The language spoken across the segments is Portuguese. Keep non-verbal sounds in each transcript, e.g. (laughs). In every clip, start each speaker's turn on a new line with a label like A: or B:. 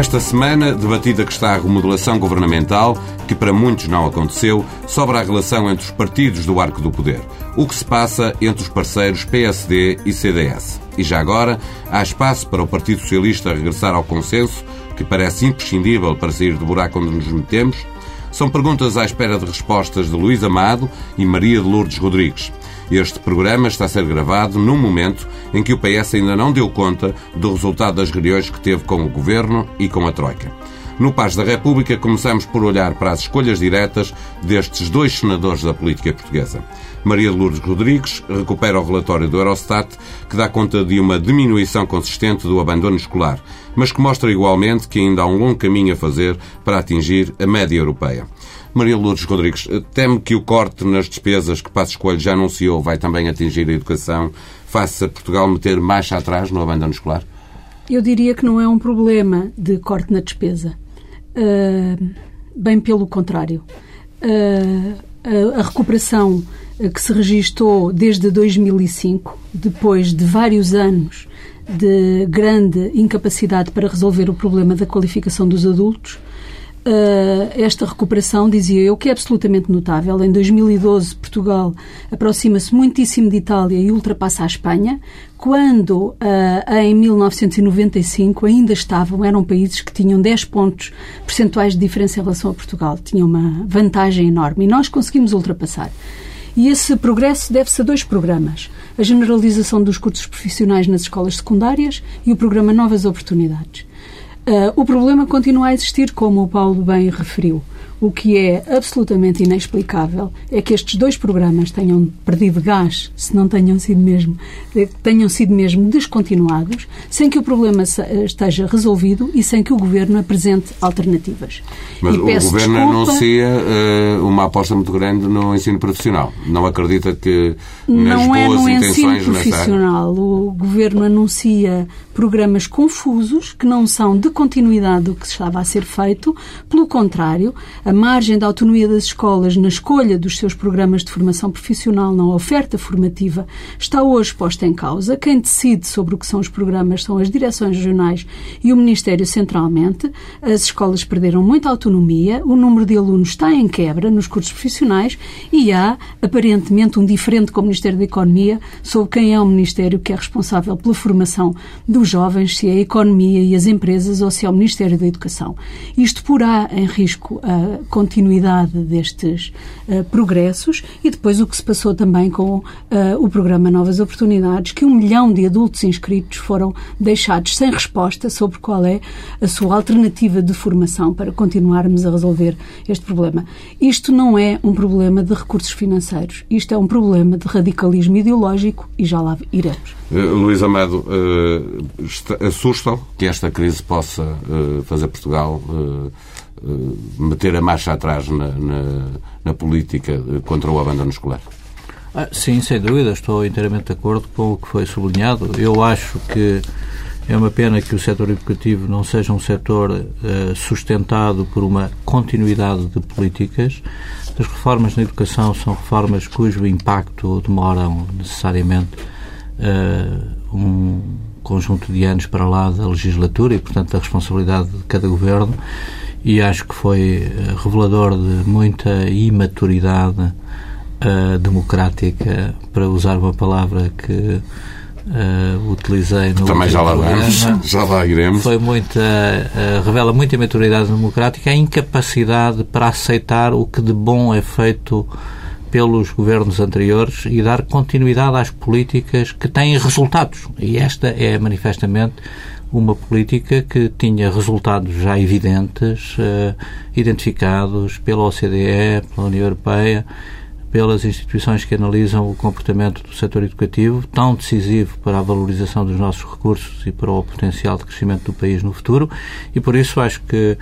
A: Esta semana, debatida que está a remodelação governamental, que para muitos não aconteceu, sobra a relação entre os partidos do arco do poder. O que se passa entre os parceiros PSD e CDS. E já agora, há espaço para o Partido Socialista regressar ao consenso, que parece imprescindível para sair do buraco onde nos metemos? São perguntas à espera de respostas de Luís Amado e Maria de Lourdes Rodrigues. Este programa está a ser gravado num momento em que o PS ainda não deu conta do resultado das reuniões que teve com o Governo e com a Troika. No Paz da República, começamos por olhar para as escolhas diretas destes dois senadores da política portuguesa. Maria de Lourdes Rodrigues recupera o relatório do Eurostat, que dá conta de uma diminuição consistente do abandono escolar, mas que mostra igualmente que ainda há um longo caminho a fazer para atingir a média europeia. Maria Lourdes Rodrigues, teme que o corte nas despesas que Passos Coelho já anunciou vai também atingir a educação, faça Portugal meter mais atrás no abandono escolar?
B: Eu diria que não é um problema de corte na despesa. Uh, bem pelo contrário. Uh, a, a recuperação que se registou desde 2005, depois de vários anos de grande incapacidade para resolver o problema da qualificação dos adultos, esta recuperação, dizia eu, que é absolutamente notável. Em 2012, Portugal aproxima-se muitíssimo de Itália e ultrapassa a Espanha, quando uh, em 1995 ainda estavam, eram países que tinham 10 pontos percentuais de diferença em relação a Portugal. Tinham uma vantagem enorme e nós conseguimos ultrapassar. E esse progresso deve-se a dois programas: a generalização dos cursos profissionais nas escolas secundárias e o programa Novas Oportunidades. Uh, o problema continua a existir, como o Paulo bem referiu. O que é absolutamente inexplicável é que estes dois programas tenham perdido gás, se não tenham sido mesmo, eh, tenham sido mesmo descontinuados, sem que o problema esteja resolvido e sem que o Governo apresente alternativas.
A: Mas o Governo desculpa... anuncia uh, uma aposta muito grande no ensino profissional. Não acredita que nas
B: não
A: é é
B: no ensino profissional. O Governo anuncia programas confusos que não são de continuidade do que estava a ser feito. Pelo contrário, a margem da autonomia das escolas na escolha dos seus programas de formação profissional, na oferta formativa, está hoje posta em causa. Quem decide sobre o que são os programas são as direções regionais e o Ministério centralmente. As escolas perderam muita autonomia, o número de alunos está em quebra nos cursos profissionais e há, aparentemente, um diferente com o Ministério da Economia sobre quem é o Ministério que é responsável pela formação dos jovens, se é a economia e as empresas ou se é o Ministério da Educação. Isto porá em risco a continuidade destes uh, progressos e depois o que se passou também com uh, o programa Novas Oportunidades, que um milhão de adultos inscritos foram deixados sem resposta sobre qual é a sua alternativa de formação para continuarmos a resolver este problema. Isto não é um problema de recursos financeiros, isto é um problema de radicalismo ideológico e já lá iremos.
A: Uh, Luís Amado, uh, assusta que esta crise possa fazer Portugal eh, meter a marcha atrás na, na, na política contra o abandono escolar?
C: Ah, sim, sem dúvida, estou inteiramente de acordo com o que foi sublinhado. Eu acho que é uma pena que o setor educativo não seja um setor uh, sustentado por uma continuidade de políticas. As reformas na educação são reformas cujo impacto demoram necessariamente uh, um conjunto de anos para lá da legislatura e, portanto, da responsabilidade de cada governo e acho que foi eh, revelador de muita imaturidade uh, democrática, para usar uma palavra que uh, utilizei no
A: Também já lá vamos, já lá iremos.
C: Foi muita, uh, revela muita imaturidade democrática, a incapacidade para aceitar o que de bom é feito pelos governos anteriores e dar continuidade às políticas que têm resultados. E esta é manifestamente uma política que tinha resultados já evidentes, uh, identificados pela OCDE, pela União Europeia, pelas instituições que analisam o comportamento do setor educativo, tão decisivo para a valorização dos nossos recursos e para o potencial de crescimento do país no futuro, e por isso acho que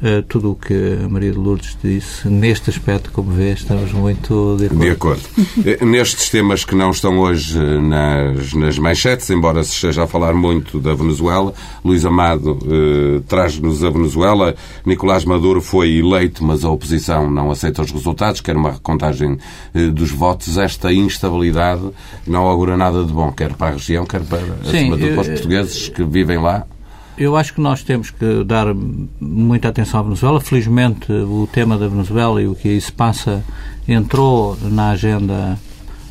C: Uh, tudo o que a Maria de Lourdes disse, neste aspecto, como vê, estamos muito de acordo.
A: De acordo. Eh, nestes temas que não estão hoje nas, nas manchetes, embora se esteja a falar muito da Venezuela, Luís Amado uh, traz-nos a Venezuela. Nicolás Maduro foi eleito, mas a oposição não aceita os resultados, quer uma recontagem uh, dos votos. Esta instabilidade não augura nada de bom, quer para a região, quer para, Sim, acima de para os portugueses que vivem lá.
C: Eu acho que nós temos que dar muita atenção à Venezuela. Felizmente, o tema da Venezuela e o que aí se passa entrou na agenda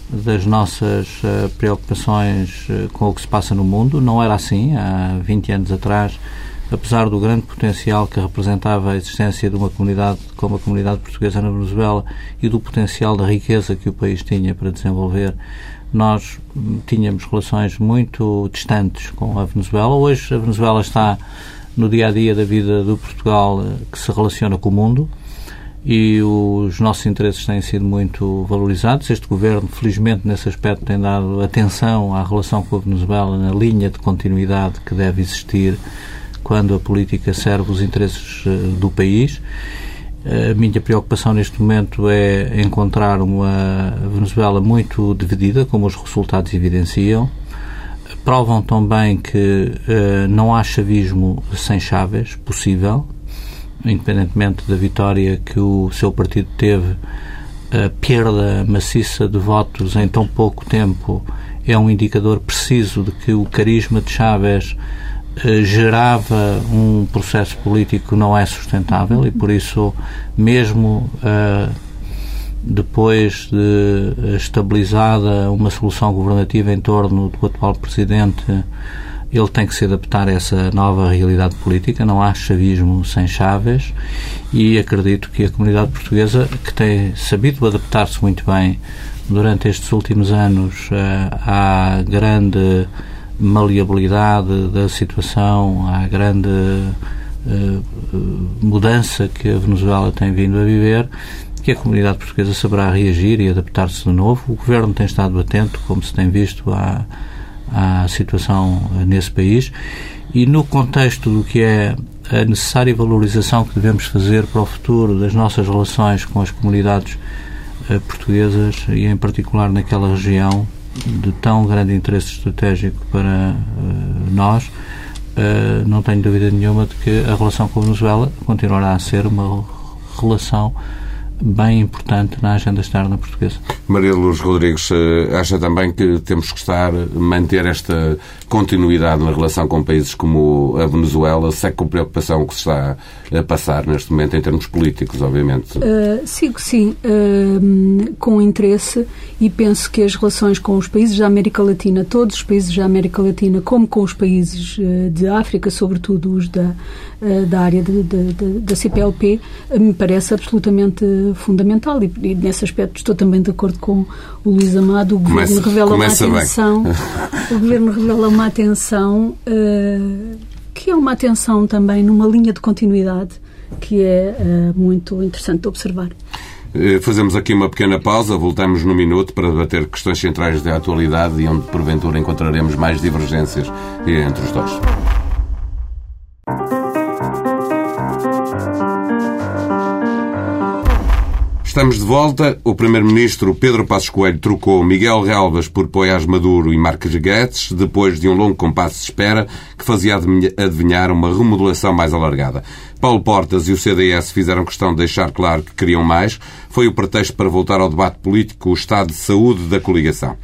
C: das nossas uh, preocupações uh, com o que se passa no mundo. Não era assim há 20 anos atrás, apesar do grande potencial que representava a existência de uma comunidade como a comunidade portuguesa na Venezuela e do potencial da riqueza que o país tinha para desenvolver nós tínhamos relações muito distantes com a Venezuela. Hoje a Venezuela está no dia a dia da vida do Portugal eh, que se relaciona com o mundo e os nossos interesses têm sido muito valorizados. Este governo, felizmente, nesse aspecto, tem dado atenção à relação com a Venezuela na linha de continuidade que deve existir quando a política serve os interesses eh, do país a minha preocupação neste momento é encontrar uma Venezuela muito dividida, como os resultados evidenciam. Provam também que uh, não há chavismo sem Chávez possível, independentemente da vitória que o seu partido teve. A perda maciça de votos em tão pouco tempo é um indicador preciso de que o carisma de Chávez gerava um processo político que não é sustentável e por isso mesmo uh, depois de estabilizada uma solução governativa em torno do atual presidente ele tem que se adaptar a essa nova realidade política, não há chavismo sem chaves e acredito que a comunidade portuguesa, que tem sabido adaptar-se muito bem durante estes últimos anos uh, à grande maleabilidade da situação, à grande uh, mudança que a Venezuela tem vindo a viver, que a comunidade portuguesa saberá reagir e adaptar-se de novo. O governo tem estado atento, como se tem visto, à, à situação nesse país e no contexto do que é a necessária valorização que devemos fazer para o futuro das nossas relações com as comunidades uh, portuguesas e em particular naquela região de tão grande interesse estratégico para uh, nós, uh, não tenho dúvida nenhuma de que a relação com a Venezuela continuará a ser uma relação bem importante na agenda externa portuguesa.
A: Maria Luz Rodrigues eh, acha também que temos que estar, manter esta continuidade na relação com países como a Venezuela, segue com preocupação que se está a passar neste momento em termos políticos, obviamente? Uh,
B: sigo, sim, uh, com interesse e penso que as relações com os países da América Latina, todos os países da América Latina, como com os países de África, sobretudo os da, da área de, de, de, da CPLP, me parece absolutamente fundamental e, e, nesse aspecto estou também de acordo com o Luís Amado. O governo começa, revela uma atenção, (laughs) o governo revela uma atenção uh, que é uma atenção também numa linha de continuidade que é uh, muito interessante de observar.
A: Eh, fazemos aqui uma pequena pausa, voltamos no minuto para debater questões centrais da atualidade e onde porventura encontraremos mais divergências entre os dois. Estamos de volta. O Primeiro-Ministro Pedro Passos Coelho trocou Miguel Relvas por Poiás Maduro e Marques Guedes, depois de um longo compasso de espera que fazia adivinhar uma remodelação mais alargada. Paulo Portas e o CDS fizeram questão de deixar claro que queriam mais. Foi o pretexto para voltar ao debate político o estado de saúde da coligação.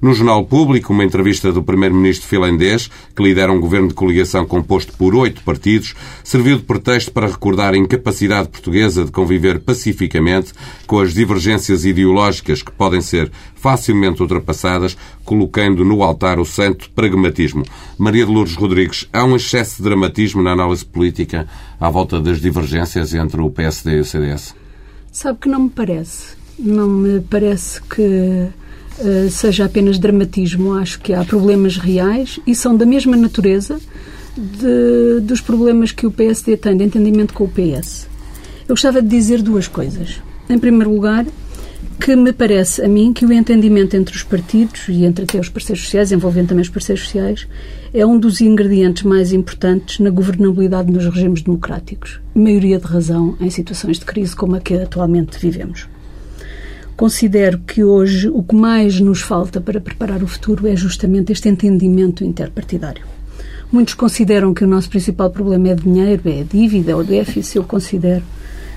A: No Jornal Público, uma entrevista do primeiro-ministro finlandês, que lidera um governo de coligação composto por oito partidos, serviu de pretexto para recordar a incapacidade portuguesa de conviver pacificamente com as divergências ideológicas que podem ser facilmente ultrapassadas, colocando no altar o santo pragmatismo. Maria de Lourdes Rodrigues, há um excesso de dramatismo na análise política à volta das divergências entre o PSD e o CDS?
B: Sabe que não me parece. Não me parece que eh, seja apenas dramatismo. Acho que há problemas reais e são da mesma natureza de, dos problemas que o PSD tem de entendimento com o PS. Eu gostava de dizer duas coisas. Em primeiro lugar, que me parece a mim que o entendimento entre os partidos e entre até os parceiros sociais, envolvendo também os parceiros sociais, é um dos ingredientes mais importantes na governabilidade nos regimes democráticos. Maioria de razão em situações de crise como a que atualmente vivemos. Considero que hoje o que mais nos falta para preparar o futuro é justamente este entendimento interpartidário. Muitos consideram que o nosso principal problema é dinheiro, é dívida ou déficit. Eu considero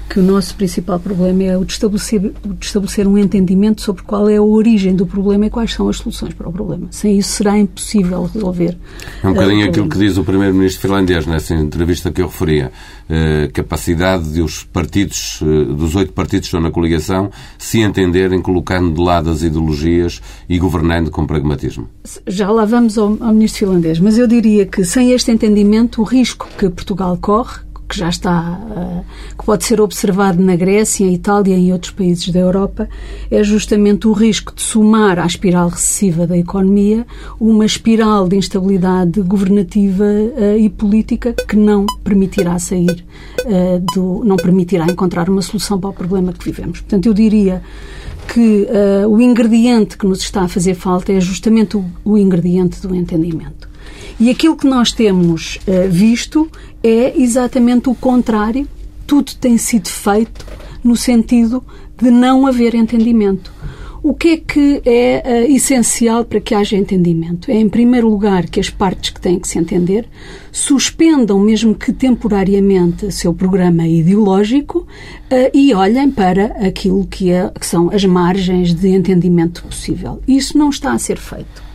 B: que o nosso principal problema é o de, estabelecer, o de estabelecer um entendimento sobre qual é a origem do problema e quais são as soluções para o problema. Sem isso será impossível resolver.
A: É um bocadinho aquilo que diz o primeiro-ministro finlandês nessa entrevista que eu referia. Uh, capacidade de os partidos, uh, dos oito partidos que estão na coligação, se entenderem, colocando de lado as ideologias e governando com pragmatismo.
B: Já lá vamos ao, ao ministro finlandês, mas eu diria que sem este entendimento o risco que Portugal corre que já está, eh, que pode ser observado na Grécia, em Itália e em outros países da Europa, é justamente o risco de somar à espiral recessiva da economia uma espiral de instabilidade governativa eh, e política que não permitirá sair eh, do, não permitirá encontrar uma solução para o problema que vivemos. Portanto, eu diria que uh, o ingrediente que nos está a fazer falta é justamente o, o ingrediente do entendimento. E aquilo que nós temos uh, visto é exatamente o contrário. Tudo tem sido feito no sentido de não haver entendimento. O que é que é uh, essencial para que haja entendimento? É, em primeiro lugar, que as partes que têm que se entender suspendam, mesmo que temporariamente, seu programa ideológico uh, e olhem para aquilo que, é, que são as margens de entendimento possível. Isso não está a ser feito.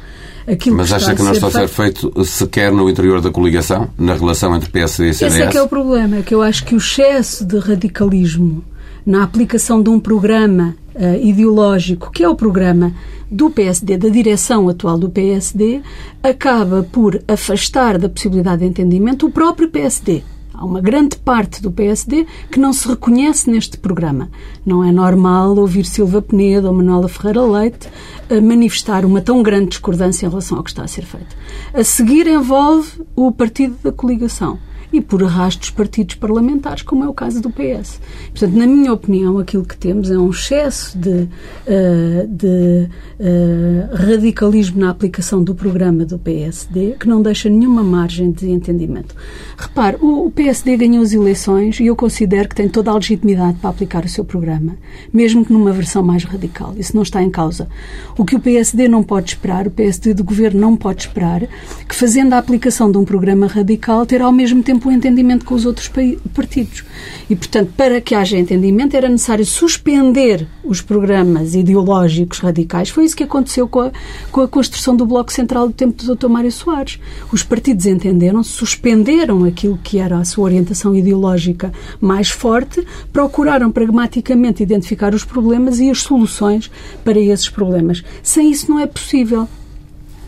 A: Aquilo Mas que acha que não está a ser feito sequer no interior da coligação, na relação entre PSD e CDS?
B: Esse é que é o problema, é que eu acho que o excesso de radicalismo na aplicação de um programa uh, ideológico, que é o programa do PSD, da direção atual do PSD, acaba por afastar da possibilidade de entendimento o próprio PSD. Há uma grande parte do PSD que não se reconhece neste programa. Não é normal ouvir Silva Penedo ou Manuela Ferreira Leite eh, manifestar uma tão grande discordância em relação ao que está a ser feito. A seguir envolve o partido da coligação e por arrasto dos partidos parlamentares, como é o caso do PS. Portanto, na minha opinião, aquilo que temos é um excesso de, uh, de uh, radicalismo na aplicação do programa do PSD que não deixa nenhuma margem de entendimento. Repare, o PSD ganhou as eleições e eu considero que tem toda a legitimidade para aplicar o seu programa, mesmo que numa versão mais radical. Isso não está em causa. O que o PSD não pode esperar, o PSD do governo não pode esperar, que fazendo a aplicação de um programa radical terá ao mesmo tempo o entendimento com os outros partidos. E, portanto, para que haja entendimento era necessário suspender os programas ideológicos radicais. Foi isso que aconteceu com a, com a construção do Bloco Central do tempo do Dr. Mário Soares. Os partidos entenderam, suspenderam aquilo que era a sua orientação ideológica mais forte, procuraram pragmaticamente identificar os problemas e as soluções para esses problemas. Sem isso não é possível.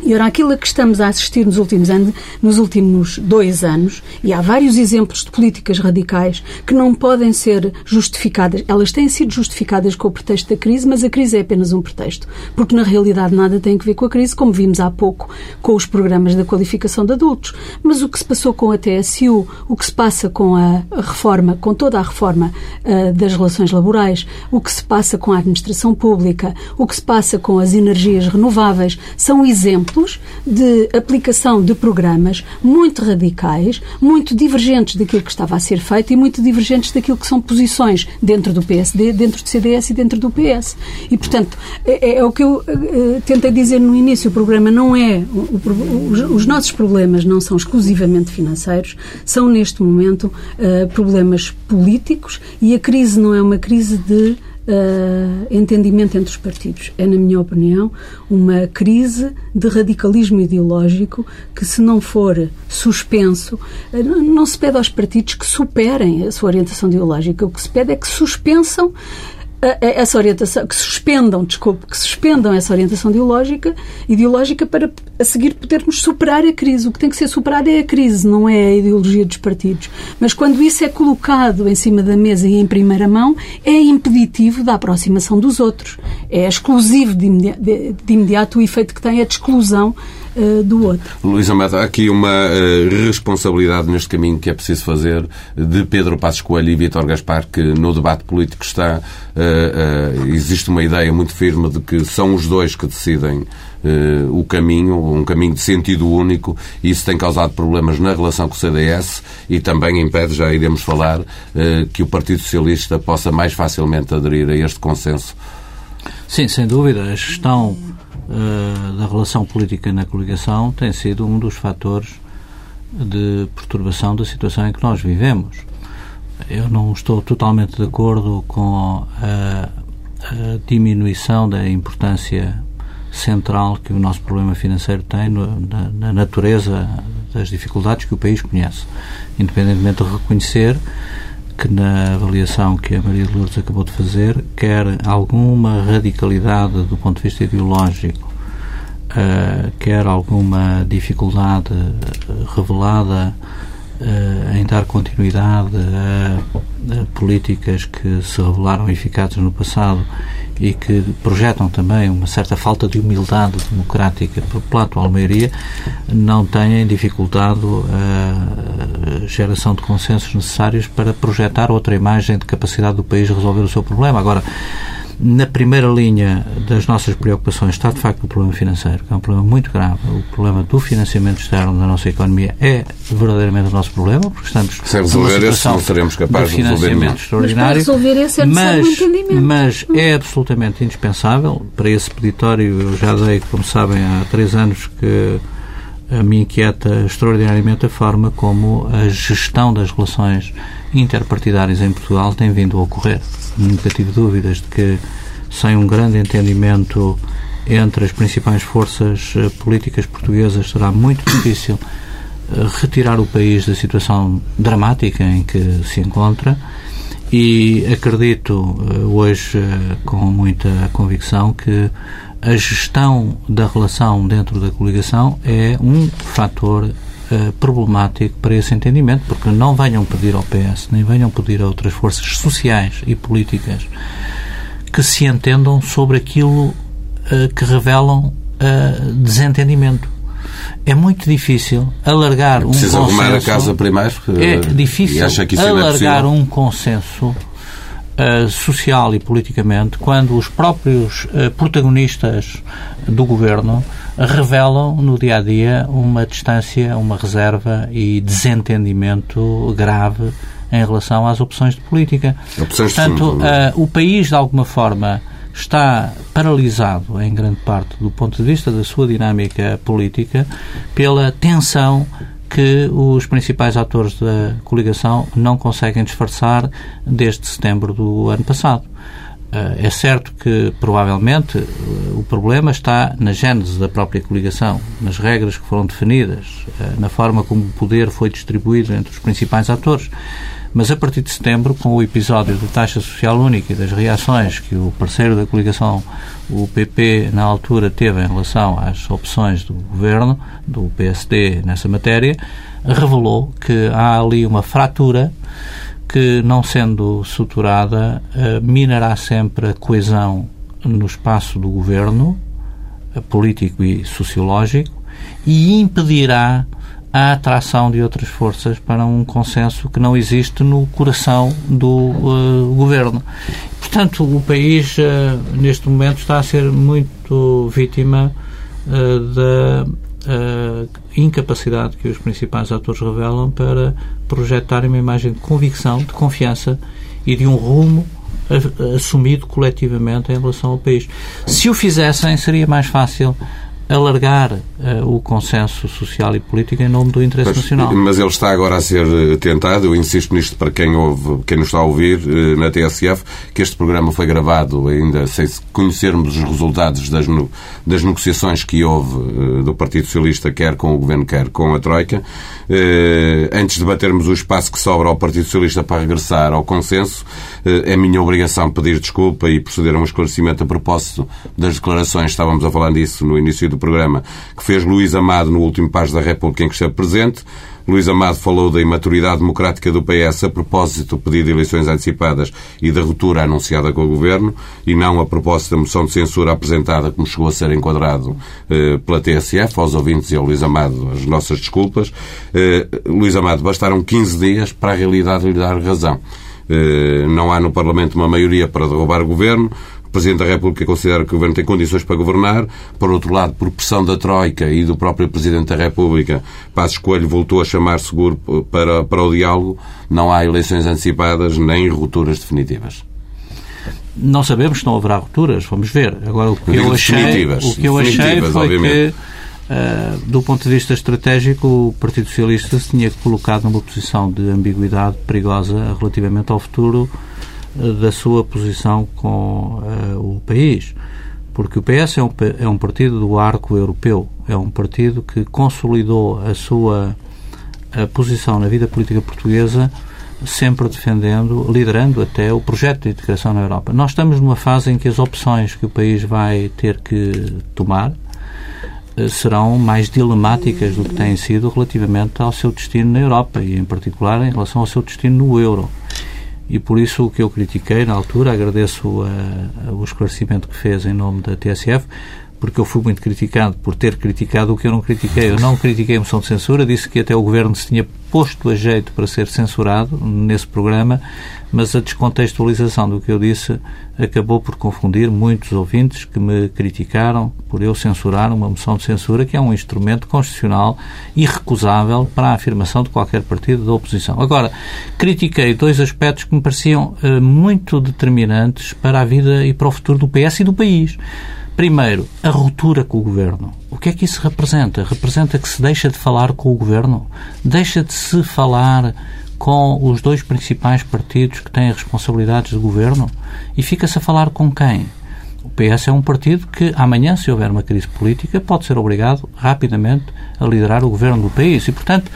B: E ora, aquilo a que estamos a assistir nos últimos anos, nos últimos dois anos, e há vários exemplos de políticas radicais que não podem ser justificadas. Elas têm sido justificadas com o pretexto da crise, mas a crise é apenas um pretexto, porque na realidade nada tem a ver com a crise, como vimos há pouco com os programas da qualificação de adultos. Mas o que se passou com a TSU, o que se passa com a reforma, com toda a reforma uh, das relações laborais, o que se passa com a administração pública, o que se passa com as energias renováveis, são exemplos exemplos de aplicação de programas muito radicais, muito divergentes daquilo que estava a ser feito e muito divergentes daquilo que são posições dentro do PSD, dentro do CDS e dentro do PS. E, portanto, é, é o que eu uh, tentei dizer no início: o programa não é. O, o, os, os, nossos problemas não são exclusivamente financeiros, são neste momento uh, problemas políticos e a crise não é uma crise de uh, entendimento entre os partidos. É, na minha opinião, uma crise de radicalismo ideológico que, se não for suspenso, uh, não se pede aos partidos que superem a sua orientação ideológica. O que se pede é que suspensam essa orientação, que suspendam, desculpe, que suspendam essa orientação ideológica, ideológica para a seguir podermos superar a crise. O que tem que ser superado é a crise, não é a ideologia dos partidos. Mas quando isso é colocado em cima da mesa e em primeira mão, é impeditivo da aproximação dos outros. É exclusivo de imediato, de, imediato o efeito que tem é de exclusão uh, do outro.
A: Luísa Mata, há aqui uma uh, responsabilidade neste caminho que é preciso fazer de Pedro Passos Coelho e Vítor Gaspar, que no debate político está, uh, existe uma ideia muito firme de que são os dois que decidem o caminho, um caminho de sentido único, e isso tem causado problemas na relação com o CDS e também impede, já iremos falar, que o Partido Socialista possa mais facilmente aderir a este consenso
C: Sim, sem dúvida. A gestão uh, da relação política na coligação tem sido um dos fatores de perturbação da situação em que nós vivemos. Eu não estou totalmente de acordo com a, a diminuição da importância central que o nosso problema financeiro tem no, na, na, natureza das dificuldades que o país conhece. Independentemente de reconhecer que na avaliação que a Maria de Lourdes acabou de fazer quer alguma radicalidade do ponto de vista ideológico, uh, quer alguma dificuldade revelada uh, em dar continuidade a, a, políticas que se revelaram eficazes no passado e que projetam também uma certa falta de humildade democrática pela atual maioria, não têm dificultado a geração de consensos necessários para projetar outra imagem de capacidade do país de resolver o seu problema. Agora, na primeira linha das nossas preocupações está, de facto, o problema financeiro, que é um problema muito grave. O problema do financiamento externo da nossa economia é verdadeiramente o nosso problema, porque estamos
A: Se resolver esse, não seremos capazes de, resolver
C: financiamento extraordinário.
B: Mas para resolver esse é
C: mas,
B: um
C: mas é absolutamente indispensável. Para esse peditório, eu já dei, como sabem, há três anos que me inquieta extraordinariamente a forma como a gestão das relações interpartidárias em Portugal tem vindo a ocorrer. Nunca tive dúvidas de que, sem um grande entendimento entre as principais forças eh, políticas portuguesas, será muito (coughs) difícil eh, retirar o país da situação dramática em que se encontra. E acredito eh, hoje com muita convicção que a gestão da relação dentro da coligação é um fator uh, problemático para esse entendimento, porque não venham pedir ao PS, nem venham pedir a outras forças sociais e políticas que se entendam sobre aquilo uh, que revelam uh, desentendimento. É muito difícil alargar um consenso.
A: arrumar a casa primeiro.
C: É difícil é alargar é um consenso uh, social e politicamente quando os próprios uh, protagonistas do governo revelam no dia a dia uma distância, uma reserva e desentendimento grave em relação às opções de política.
A: Opções
C: Portanto, uh, o país, de alguma forma, está paralisado, em grande parte, do ponto de vista da sua dinâmica política, pela tensão que os principais atores da coligação não conseguem disfarçar desde setembro do ano passado. Eh, é certo que, provavelmente, o problema está na gênese da própria coligação, nas regras que foram definidas, eh, na forma como o poder foi distribuído entre os principais atores. Mas a partir de setembro, com o episódio da taxa social única e das reações que o parceiro da coligação, o PP, na altura teve em relação às opções do governo, do PSD, nessa matéria, revelou que há ali uma fratura que, não sendo suturada, eh, minará sempre a coesão no espaço do governo, eh, político e sociológico, e impedirá a atração de outras forças para um consenso que não existe no coração do uh, governo. Portanto, o país, uh, neste momento, está a ser muito vítima uh, da incapacidade que os principais atores revelam para projetar uma imagem de convicção, de confiança e de um rumo assumido coletivamente em relação ao país. Se o fizessem, seria mais fácil alargar uh, o consenso social e político em nome do interesse
A: mas,
C: nacional.
A: Mas ele está agora a ser eh, tentado, eu insisto nisto para quem ouve, quem nos está a ouvir uh, na TSF, que este programa foi gravado ainda sem conhecermos os resultados das, no, das negociações que houve uh, do Partido Socialista, quer com o Governo, quer com a Troika. antes de batermos o espaço que sobra ao Partido Socialista para regressar ao consenso, é minha obrigação pedir desculpa e proceder a um esclarecimento a propósito das declarações, estávamos a falar disso no início do programa, que fez Luís Amado no último Paz da República em que esteve presente. Luís Amado falou da imaturidade democrática do PS a propósito do pedido de eleições antecipadas e da ruptura anunciada com o Governo e não a propósito da moção de censura apresentada como chegou a ser enquadrado eh, pela TSF. Aos ouvintes e ao Luís Amado as nossas desculpas. Eh, Luís Amado, bastaram 15 dias para a realidade lhe dar razão. Eh, não há no Parlamento uma maioria para derrubar o Governo. O Presidente da República considera que o Governo tem condições para governar. Por outro lado, por pressão da Troika e do próprio Presidente da República, Passos Coelho voltou a chamar seguro para, para o diálogo. Não há eleições antecipadas nem rupturas definitivas.
C: Não sabemos se não haverá rupturas, vamos ver. Agora, o que eu achei, o que eu achei foi obviamente. que, uh, do ponto de vista estratégico, o Partido Socialista se tinha colocado numa posição de ambiguidade perigosa relativamente ao futuro da sua posição com uh, o país. Porque o PS é um, é um partido do arco europeu, é um partido que consolidou a sua a posição na vida política portuguesa sempre defendendo, liderando até o projeto de integração na Europa. Nós estamos numa fase em que as opções que o país vai ter que tomar eh, serão mais dilemáticas do que têm sido relativamente ao seu destino na Europa e, em particular, em relação ao seu destino no euro. E por isso o que eu critiquei na altura, agradeço a, o esclarecimento que fez em nome da TSF, porque eu fui muito criticado por ter criticado o que eu não critiquei. Eu não critiquei a moção de censura, disse que até o Governo se tinha posto a jeito para ser censurado nesse programa, mas a descontextualização do que eu disse acabou por confundir muitos ouvintes que me criticaram por eu censurar uma moção de censura que é um instrumento constitucional irrecusável para a afirmação de qualquer partido da oposição. Agora, critiquei dois aspectos que me pareciam uh, muito determinantes para a vida e para o futuro do PS e do país. Primeiro, a ruptura com o governo. O que é que isso representa? Representa que se deixa de falar com o governo? Deixa de se falar com os dois principais partidos que têm responsabilidades de governo? E fica-se a falar com quem? O PS é um partido que amanhã, se houver uma crise política, pode ser obrigado rapidamente a liderar o governo do país. E, portanto,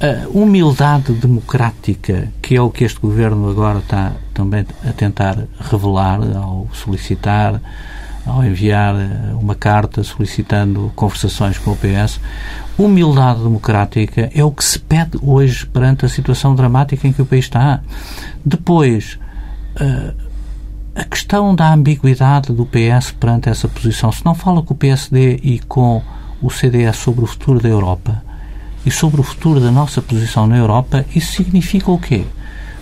C: a humildade democrática, que é o que este governo agora está também a tentar revelar ao solicitar ao enviar eh, uma carta solicitando conversações com o PS. Humildade democrática é o que se pede hoje perante a situação dramática em que o país está. Depois, eh, a questão da ambiguidade do PS perante essa posição. Se não fala com o PSD e com o CDS sobre o futuro da Europa e sobre o futuro da nossa posição na Europa, isso significa o quê?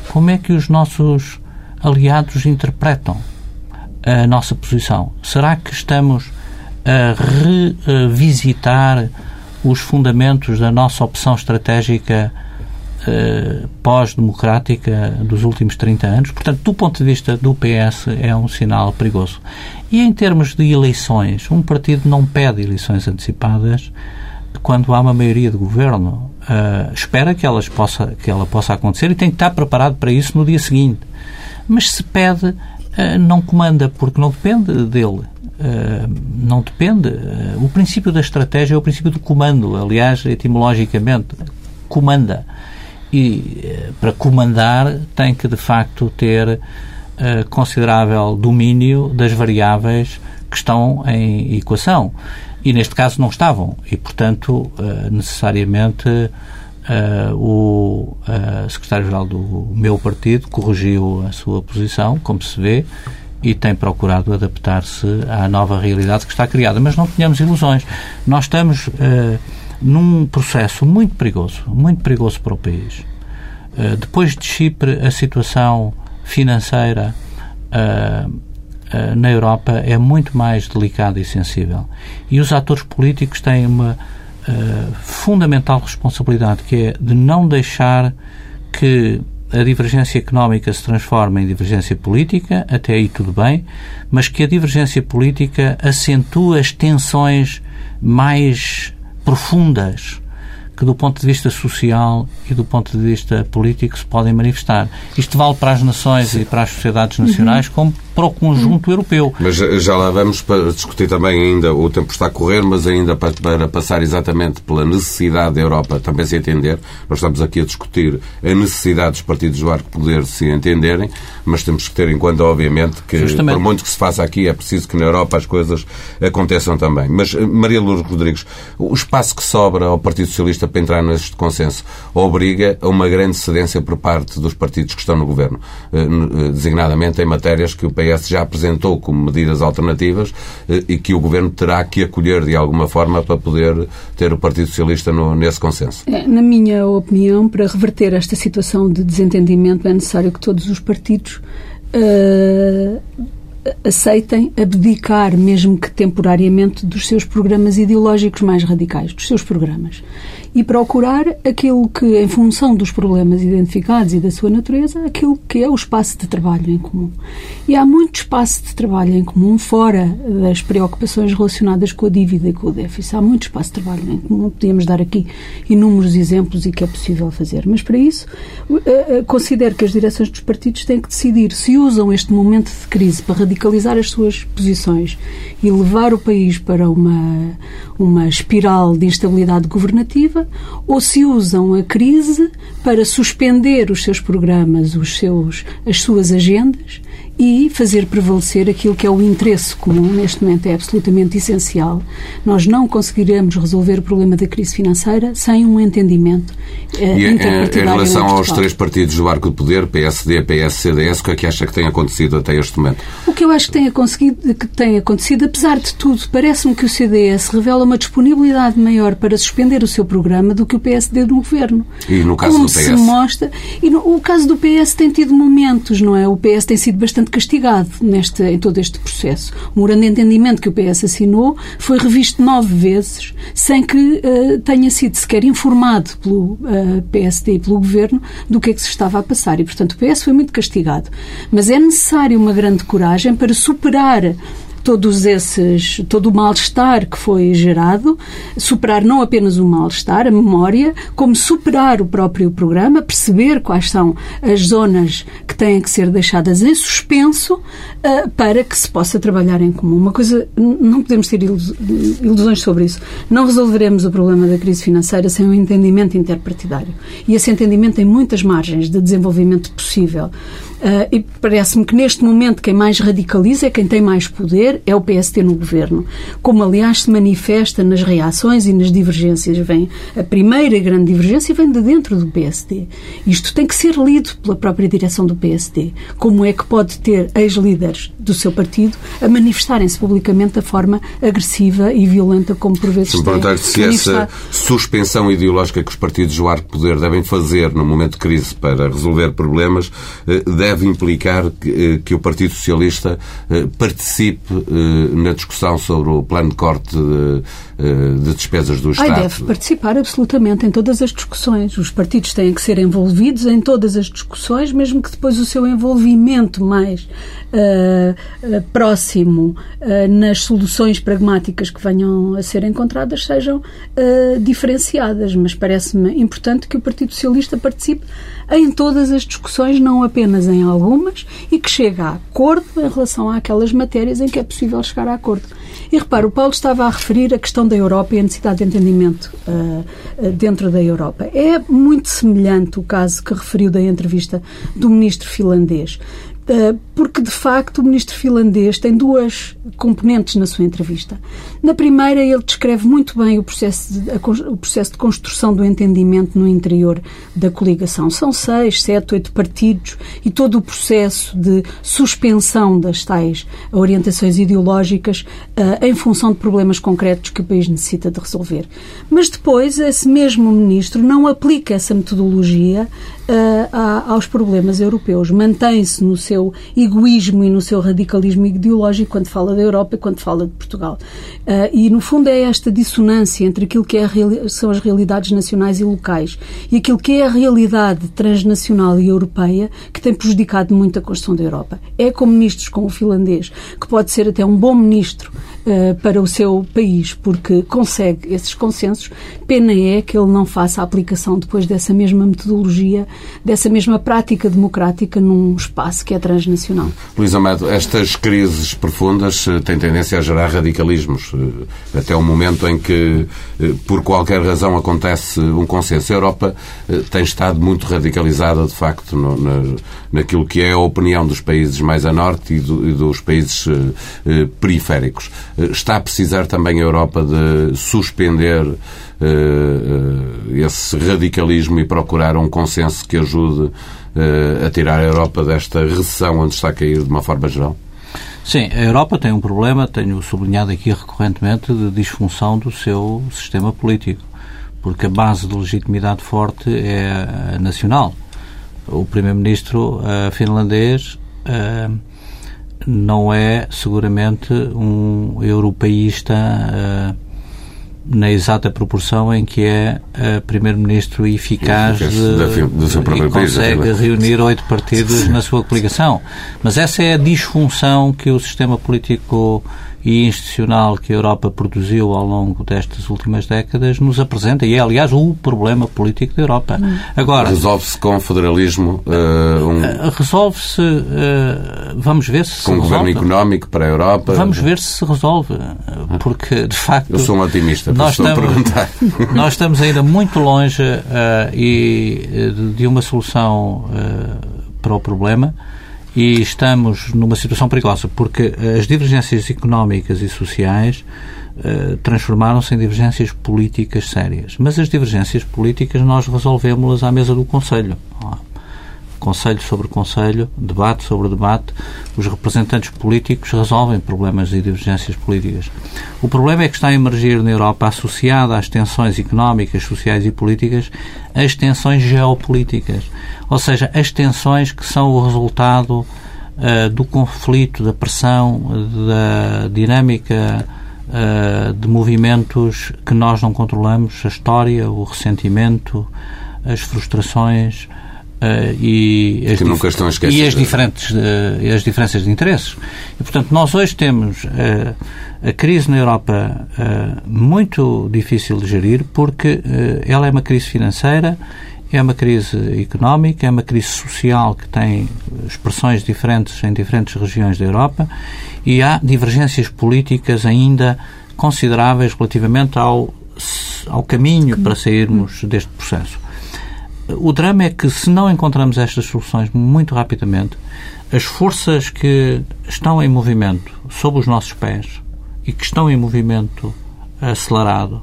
C: Como é que os nossos aliados interpretam a nossa posição? Será que estamos a revisitar os fundamentos da nossa opção estratégica eh, pós-democrática dos últimos 30 anos? Portanto, do ponto de vista do PS, é um sinal perigoso. E em termos de eleições, um partido não pede eleições antecipadas quando há uma maioria de governo. Uh, espera que, elas possa, que ela possa acontecer e tem que estar preparado para isso no dia seguinte. Mas se pede não comanda, porque não depende dele. Uh, não depende. Uh, o princípio da estratégia é o princípio do comando, aliás, etimologicamente, comanda. E para comandar tem que, de facto, ter considerável domínio das variáveis que estão em equação. E neste caso não estavam. E, portanto, necessariamente Uh, o uh, secretário-geral do meu partido corrigiu a sua posição, como se vê, e tem procurado adaptar-se à nova realidade que está criada. Mas não tenhamos ilusões. Nós estamos uh, num processo muito perigoso, muito perigoso para o país. depois de Chipre, a situação financeira na Europa é muito mais delicada e sensível. E os atores políticos têm uma eh, fundamental responsabilidade, que é de não deixar que a divergência económica se transforme em divergência política, até aí tudo bem, mas que a divergência política acentua as tensões mais profundas que do ponto de vista social e do ponto de vista político se podem manifestar. Isto vale para as nações Sim. e para as sociedades nacionais, uhum. como para o conjunto europeu.
A: Mas já lá vamos para discutir também ainda, o tempo está a correr, mas ainda para, para passar exatamente pela necessidade da Europa também se entender. Nós estamos aqui a discutir a necessidade dos partidos do arco poder se entenderem, mas temos que ter em conta, obviamente, que Justamente. por muito que se faça aqui, é preciso que na Europa as coisas aconteçam também. Mas, eh, Maria Lourdes Rodrigues, o espaço que sobra ao Partido Socialista para entrar neste consenso obriga a uma grande cedência por parte dos partidos que estão no governo, eh, eh, designadamente em matérias que o PS já apresentou como medidas alternativas e que o governo terá que acolher de alguma forma para poder ter o Partido Socialista no, nesse consenso.
B: É, na minha opinião, para reverter esta situação de desentendimento é necessário que todos os partidos uh, aceitem abdicar, mesmo que temporariamente, dos seus programas ideológicos mais radicais, dos seus programas e procurar aquilo que, em função dos problemas identificados e da sua natureza, aquilo que é o espaço de trabalho em comum. E há muito espaço de trabalho em comum fora das preocupações relacionadas com a dívida e com o déficit. Há muito espaço de trabalho em comum. Podíamos dar aqui inúmeros exemplos e que é possível fazer. Mas para isso, eh, eh, considero que as direções dos partidos têm que decidir se usam este momento de crise para radicalizar as suas posições e levar o país para uma, uma espiral de instabilidade governativa ou se usam a crise para suspender os seus programas, os seus, as suas agendas e fazer prevalecer aquilo que é o interesse comum, neste momento é absolutamente essencial. Nós não conseguiremos resolver o problema da crise financeira sem um entendimento
A: eh, e, em relação aos três partidos do arco de poder, PSD, PS, CDS, o que é que acha que tem acontecido até este momento?
B: O que eu acho que tem acontecido, que tem acontecido apesar de tudo, parece-me que o CDS revela uma disponibilidade maior para suspender o seu programa do que o PSD no governo.
A: E no caso
B: Como
A: do PS?
B: se mostra, e no, o caso do PS tem tido momentos, não é? O PS tem sido bastante bastante castigado neste, em todo este processo. O morando de entendimento que o PS assinou foi revisto nove vezes sem que uh, tenha sido sequer informado pelo uh, eh, PSD e pelo Governo do que é que se estava a passar. E, portanto, o PS foi muito castigado. Mas é necessário uma grande coragem para superar todos esses, todo o mal-estar que foi gerado, superar não apenas o mal-estar, a memória, como superar o próprio programa, perceber quais são as zonas que têm que ser deixadas em suspenso uh, para que se possa trabalhar em comum. Uma coisa, não podemos ter ilusões sobre isso. Não resolveremos o problema da crise financeira sem um entendimento interpartidário. E esse entendimento tem muitas margens de desenvolvimento possível. Uh, e parece-me que neste momento quem mais radicaliza é quem tem mais poder, é o PST no governo. Como, aliás, se manifesta nas reações e nas divergências. Vem a primeira grande divergência vem de dentro do PSD. Isto tem que ser lido pela própria direção do PSD. Como é que pode ter ex-líderes do seu partido a manifestarem-se publicamente da forma agressiva e violenta como por vezes
A: se
B: têm.
A: se essa suspensão ideológica que os partidos do arco poder devem fazer no momento de crise para resolver problemas deve eh, deve implicar que, eh, que o Partido Socialista eh, participe eh, na discussão sobre o plano de corte de, de despesas do Estado.
B: Ai, deve participar absolutamente em todas as discussões. Os partidos têm que ser envolvidos em todas as discussões, mesmo que depois o seu envolvimento mais uh, uh, próximo uh, nas soluções pragmáticas que venham a ser encontradas sejam diferenciadas. Mas parece-me importante que o Partido Socialista participe em todas as discussões, não apenas em algumas, e que chegue a acordo em relação àquelas matérias em que é possível chegar a acordo. E repara, o Paulo estava a referir a questão da Europa e a necessidade de entendimento uh, dentro da Europa. É muito semelhante o caso que referiu da entrevista do ministro finlandês. Eh, porque de facto o ministro finlandês tem duas componentes na sua entrevista. Na primeira, ele descreve muito bem o processo de, o processo de construção do entendimento no interior da coligação. São seis, sete, oito partidos e todo o processo de suspensão das tais orientações ideológicas uh, em função de problemas concretos que o país necessita de resolver. Mas depois, esse mesmo ministro não aplica essa metodologia uh, aos problemas europeus. Mantém-se no seu egoísmo e no seu radicalismo ideológico quando fala da Europa e quando fala de Portugal. Uh, e, no fundo, é esta dissonância entre aquilo que é são as realidades nacionais e locais e aquilo que é a realidade transnacional e europeia que tem prejudicado muito a construção da Europa. É com ministros como o finlandês, que pode ser até um bom ministro uh, para o seu país, porque consegue esses consensos. Pena é que ele não faça a aplicação depois dessa mesma metodologia, dessa mesma prática democrática num espaço que é transnacional.
A: Luís Amado, estas crises profundas uh, têm tendência a gerar radicalismos, uh, até o momento em que, por qualquer razão, acontece um consenso. A Europa tem estado muito radicalizada, de facto, no, na, naquilo que é a opinião dos países mais a norte e, do, e dos países periféricos. Está a precisar também a Europa de suspender uh, uh, esse radicalismo e procurar um consenso que ajude uh, a tirar a Europa desta recessão onde está a cair de uma forma geral?
C: Sim, a Europa tem um problema, tenho sublinhado aqui recorrentemente, de disfunção do seu sistema político, porque a base de legitimidade forte é nacional. O primeiro-ministro finlandês não é seguramente um europeísta uh, na exata proporção em que é uh, primeiro-ministro eficaz,
A: eficaz de, do seu
C: próprio e
A: país,
C: consegue reunir oito partidos na sua coligação. Mas essa é a disfunção que o sistema político e institucional que a Europa produziu ao longo destas últimas décadas nos apresenta e é, aliás, o problema político da Europa. Hum.
A: Agora Resolve-se com federalismo? Uh, um...
C: Eh, resolve-se, uh, vamos ver se
A: Com
C: um
A: governo económico para a Europa?
C: Vamos ver se se resolve, porque, de facto...
A: Eu sou um otimista,
C: nós
A: estamos,
C: a perguntar. (laughs) Nós estamos ainda muito longe uh, e, de uma solução para o problema e estamos numa situação perigosa, porque as divergências económicas e sociais uh, transformaram-se em divergências políticas sérias. Mas as divergências políticas nós resolvemos-las à mesa do Conselho. Conselho sobre Conselho, debate sobre debate, os representantes políticos resolvem problemas e divergências políticas. O problema é que está a emergir na Europa, associada às tensões económicas, sociais e políticas, as tensões geopolíticas. Ou seja, as tensões que são o resultado uh, do conflito, da pressão, da dinâmica uh, de movimentos que nós não controlamos, a história, o ressentimento, as frustrações, Uh, e, as
A: nunca estão
C: e as diferentes uh, as diferenças de interesses. E portanto nós hoje temos uh, a crise na Europa muito difícil de gerir porque ela é uma crise financeira é uma crise económica é uma crise social que tem expressões diferentes em diferentes regiões da Europa e há divergências políticas ainda consideráveis relativamente ao ao caminho. para sairmos deste processo o drama é que, se não encontramos estas soluções muito rapidamente, as forças que estão em movimento sob os nossos pés e que estão em movimento acelerado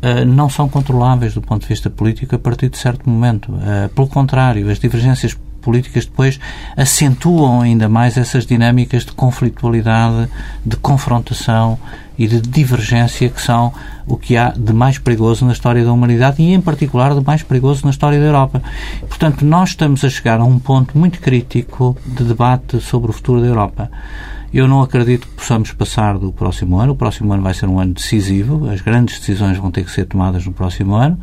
C: eh, não são controláveis do ponto de vista político a partir de certo momento. Eh, pelo contrário, as divergências políticas depois acentuam ainda mais essas dinâmicas de conflitualidade, de confrontação e de divergência que são o que há de mais perigoso na história da humanidade e, em particular, de mais perigoso na história da Europa. Portanto, nós estamos a chegar a um ponto muito crítico de debate sobre o futuro da Europa. Eu não acredito que possamos passar do próximo ano. O próximo ano vai ser um ano decisivo. As grandes decisões vão ter que ser tomadas no próximo ano.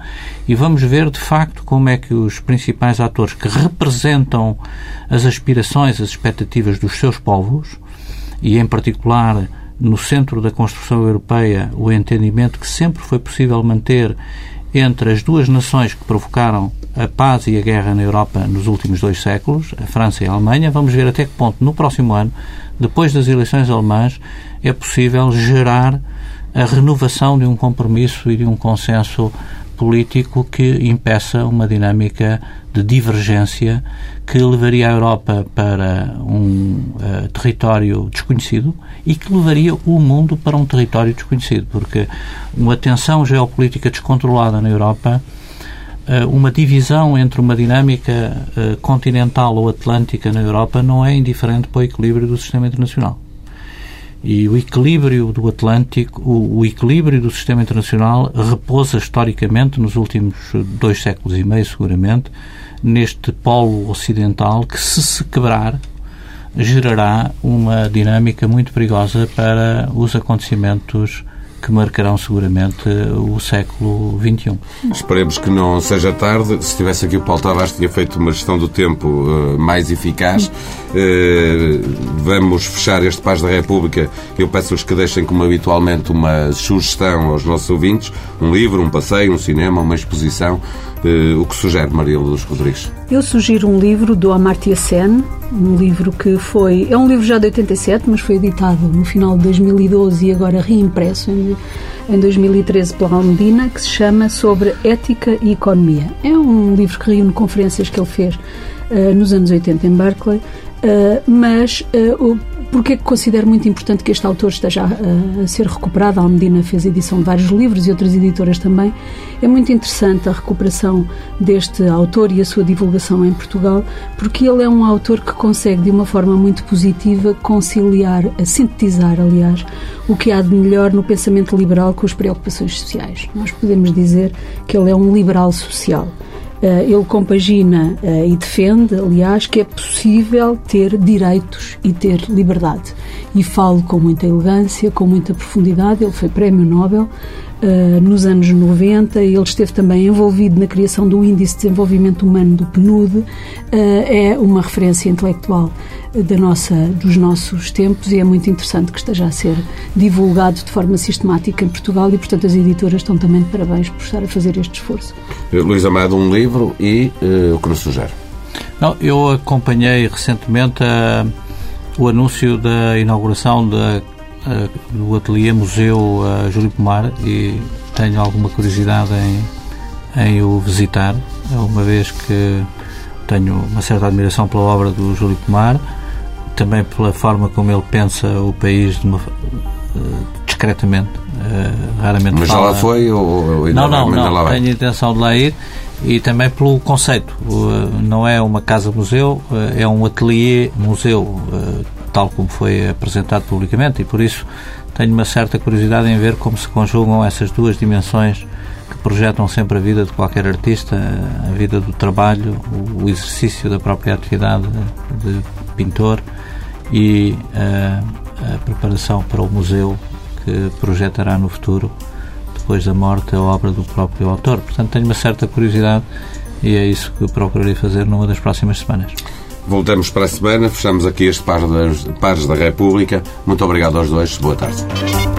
C: E vamos ver, de facto, como é que os principais atores que representam as aspirações, as expectativas dos seus povos, e em particular no centro da construção europeia o entendimento que sempre foi possível manter entre as duas nações que provocaram a paz e a guerra na Europa nos últimos dois séculos, a França e a Alemanha. Vamos ver até que ponto, no próximo ano, depois das eleições alemãs, é possível gerar a renovação de um compromisso e de um consenso político que impeça uma dinâmica de divergência que levaria a Europa para um uh, território desconhecido e que levaria o mundo para um território desconhecido, porque uma tensão geopolítica descontrolada na Europa eh, uma divisão entre uma dinâmica uh, continental ou atlântica na Europa não é indiferente para o equilíbrio do sistema internacional. E o equilíbrio do Atlântico, o, o, equilíbrio do sistema internacional repousa historicamente, nos últimos dois séculos e meio, seguramente, neste polo ocidental que, se se quebrar, gerará uma dinâmica muito perigosa para os acontecimentos que marcarão seguramente o século XXI.
A: Esperemos que não seja tarde. Se estivesse aqui o Paulo Tavares, tinha feito uma gestão do tempo uh, mais eficaz. Eh, vamos fechar este Paz da República. Eu peço-vos que deixem, como habitualmente, uma sugestão aos nossos ouvintes: um livro, um passeio, um cinema, uma exposição. Eh, o que sugere Maria Luz Rodrigues?
B: Eu sugiro um livro do Amartya Sen, um livro que foi. É um livro já de 87, mas foi editado no final de 2012 e agora reimpresso em, em 2013 pela Almedina, que se chama Sobre Ética e Economia. É um livro que reúne conferências que ele fez nos anos 80 em Berkeley Uh, mas uh, porque é que considero muito importante que este autor esteja a, a, ser recuperado? A Almedina fez edição de vários livros e outras editoras também. É muito interessante a recuperação deste autor e a sua divulgação em Portugal, porque ele é um autor que consegue, de uma forma muito positiva, conciliar, sintetizar, aliás, o que há de melhor no pensamento liberal com as preocupações sociais. Nós podemos dizer que ele é um liberal social. Eh, ele compagina eh, e defende, aliás, que é possível ter direitos e ter liberdade. E falo com muita elegância, com muita profundidade. Ele foi Prémio Nobel uh, nos anos 90. Ele esteve também envolvido na criação do Índice de Desenvolvimento Humano do PNUD. Uh, é uma referência intelectual da nossa, dos nossos tempos e é muito interessante que esteja a ser divulgado de forma sistemática em Portugal e, portanto, as editoras estão também de parabéns por estar a fazer este esforço.
A: Eh, Luís Amado, um livro e uh, o que nos sugere?
C: Não, eu acompanhei recentemente o anúncio da inauguração da uh, do Ateliê Museu uh, Júlio Pomar e tenho alguma curiosidade em, em o visitar, uma vez que tenho uma certa admiração pela obra do Júlio Pomar, também pela forma como ele pensa o país de uma, uh, discretamente, uh, raramente
A: Mas
C: fala.
A: já lá foi ou ainda
C: Não, não, não,
A: lá vai?
C: tenho intenção de lá ir e também pelo conceito. Uh, Não é uma casa-museu, é um ateliê-museu, tal como foi apresentado publicamente e por isso tenho uma certa curiosidade em ver como se conjugam essas duas dimensões que projetam sempre a vida de qualquer artista, a vida do trabalho, o exercício da própria atividade de pintor e uh, a preparação para o museu que projetará no futuro, depois da morte, a obra do próprio autor. Portanto, tenho uma certa curiosidade e é isso que procurarei fazer numa das próximas semanas.
A: Voltamos para a semana, fechamos aqui este Pares, da República. Muito obrigado aos dois, boa tarde.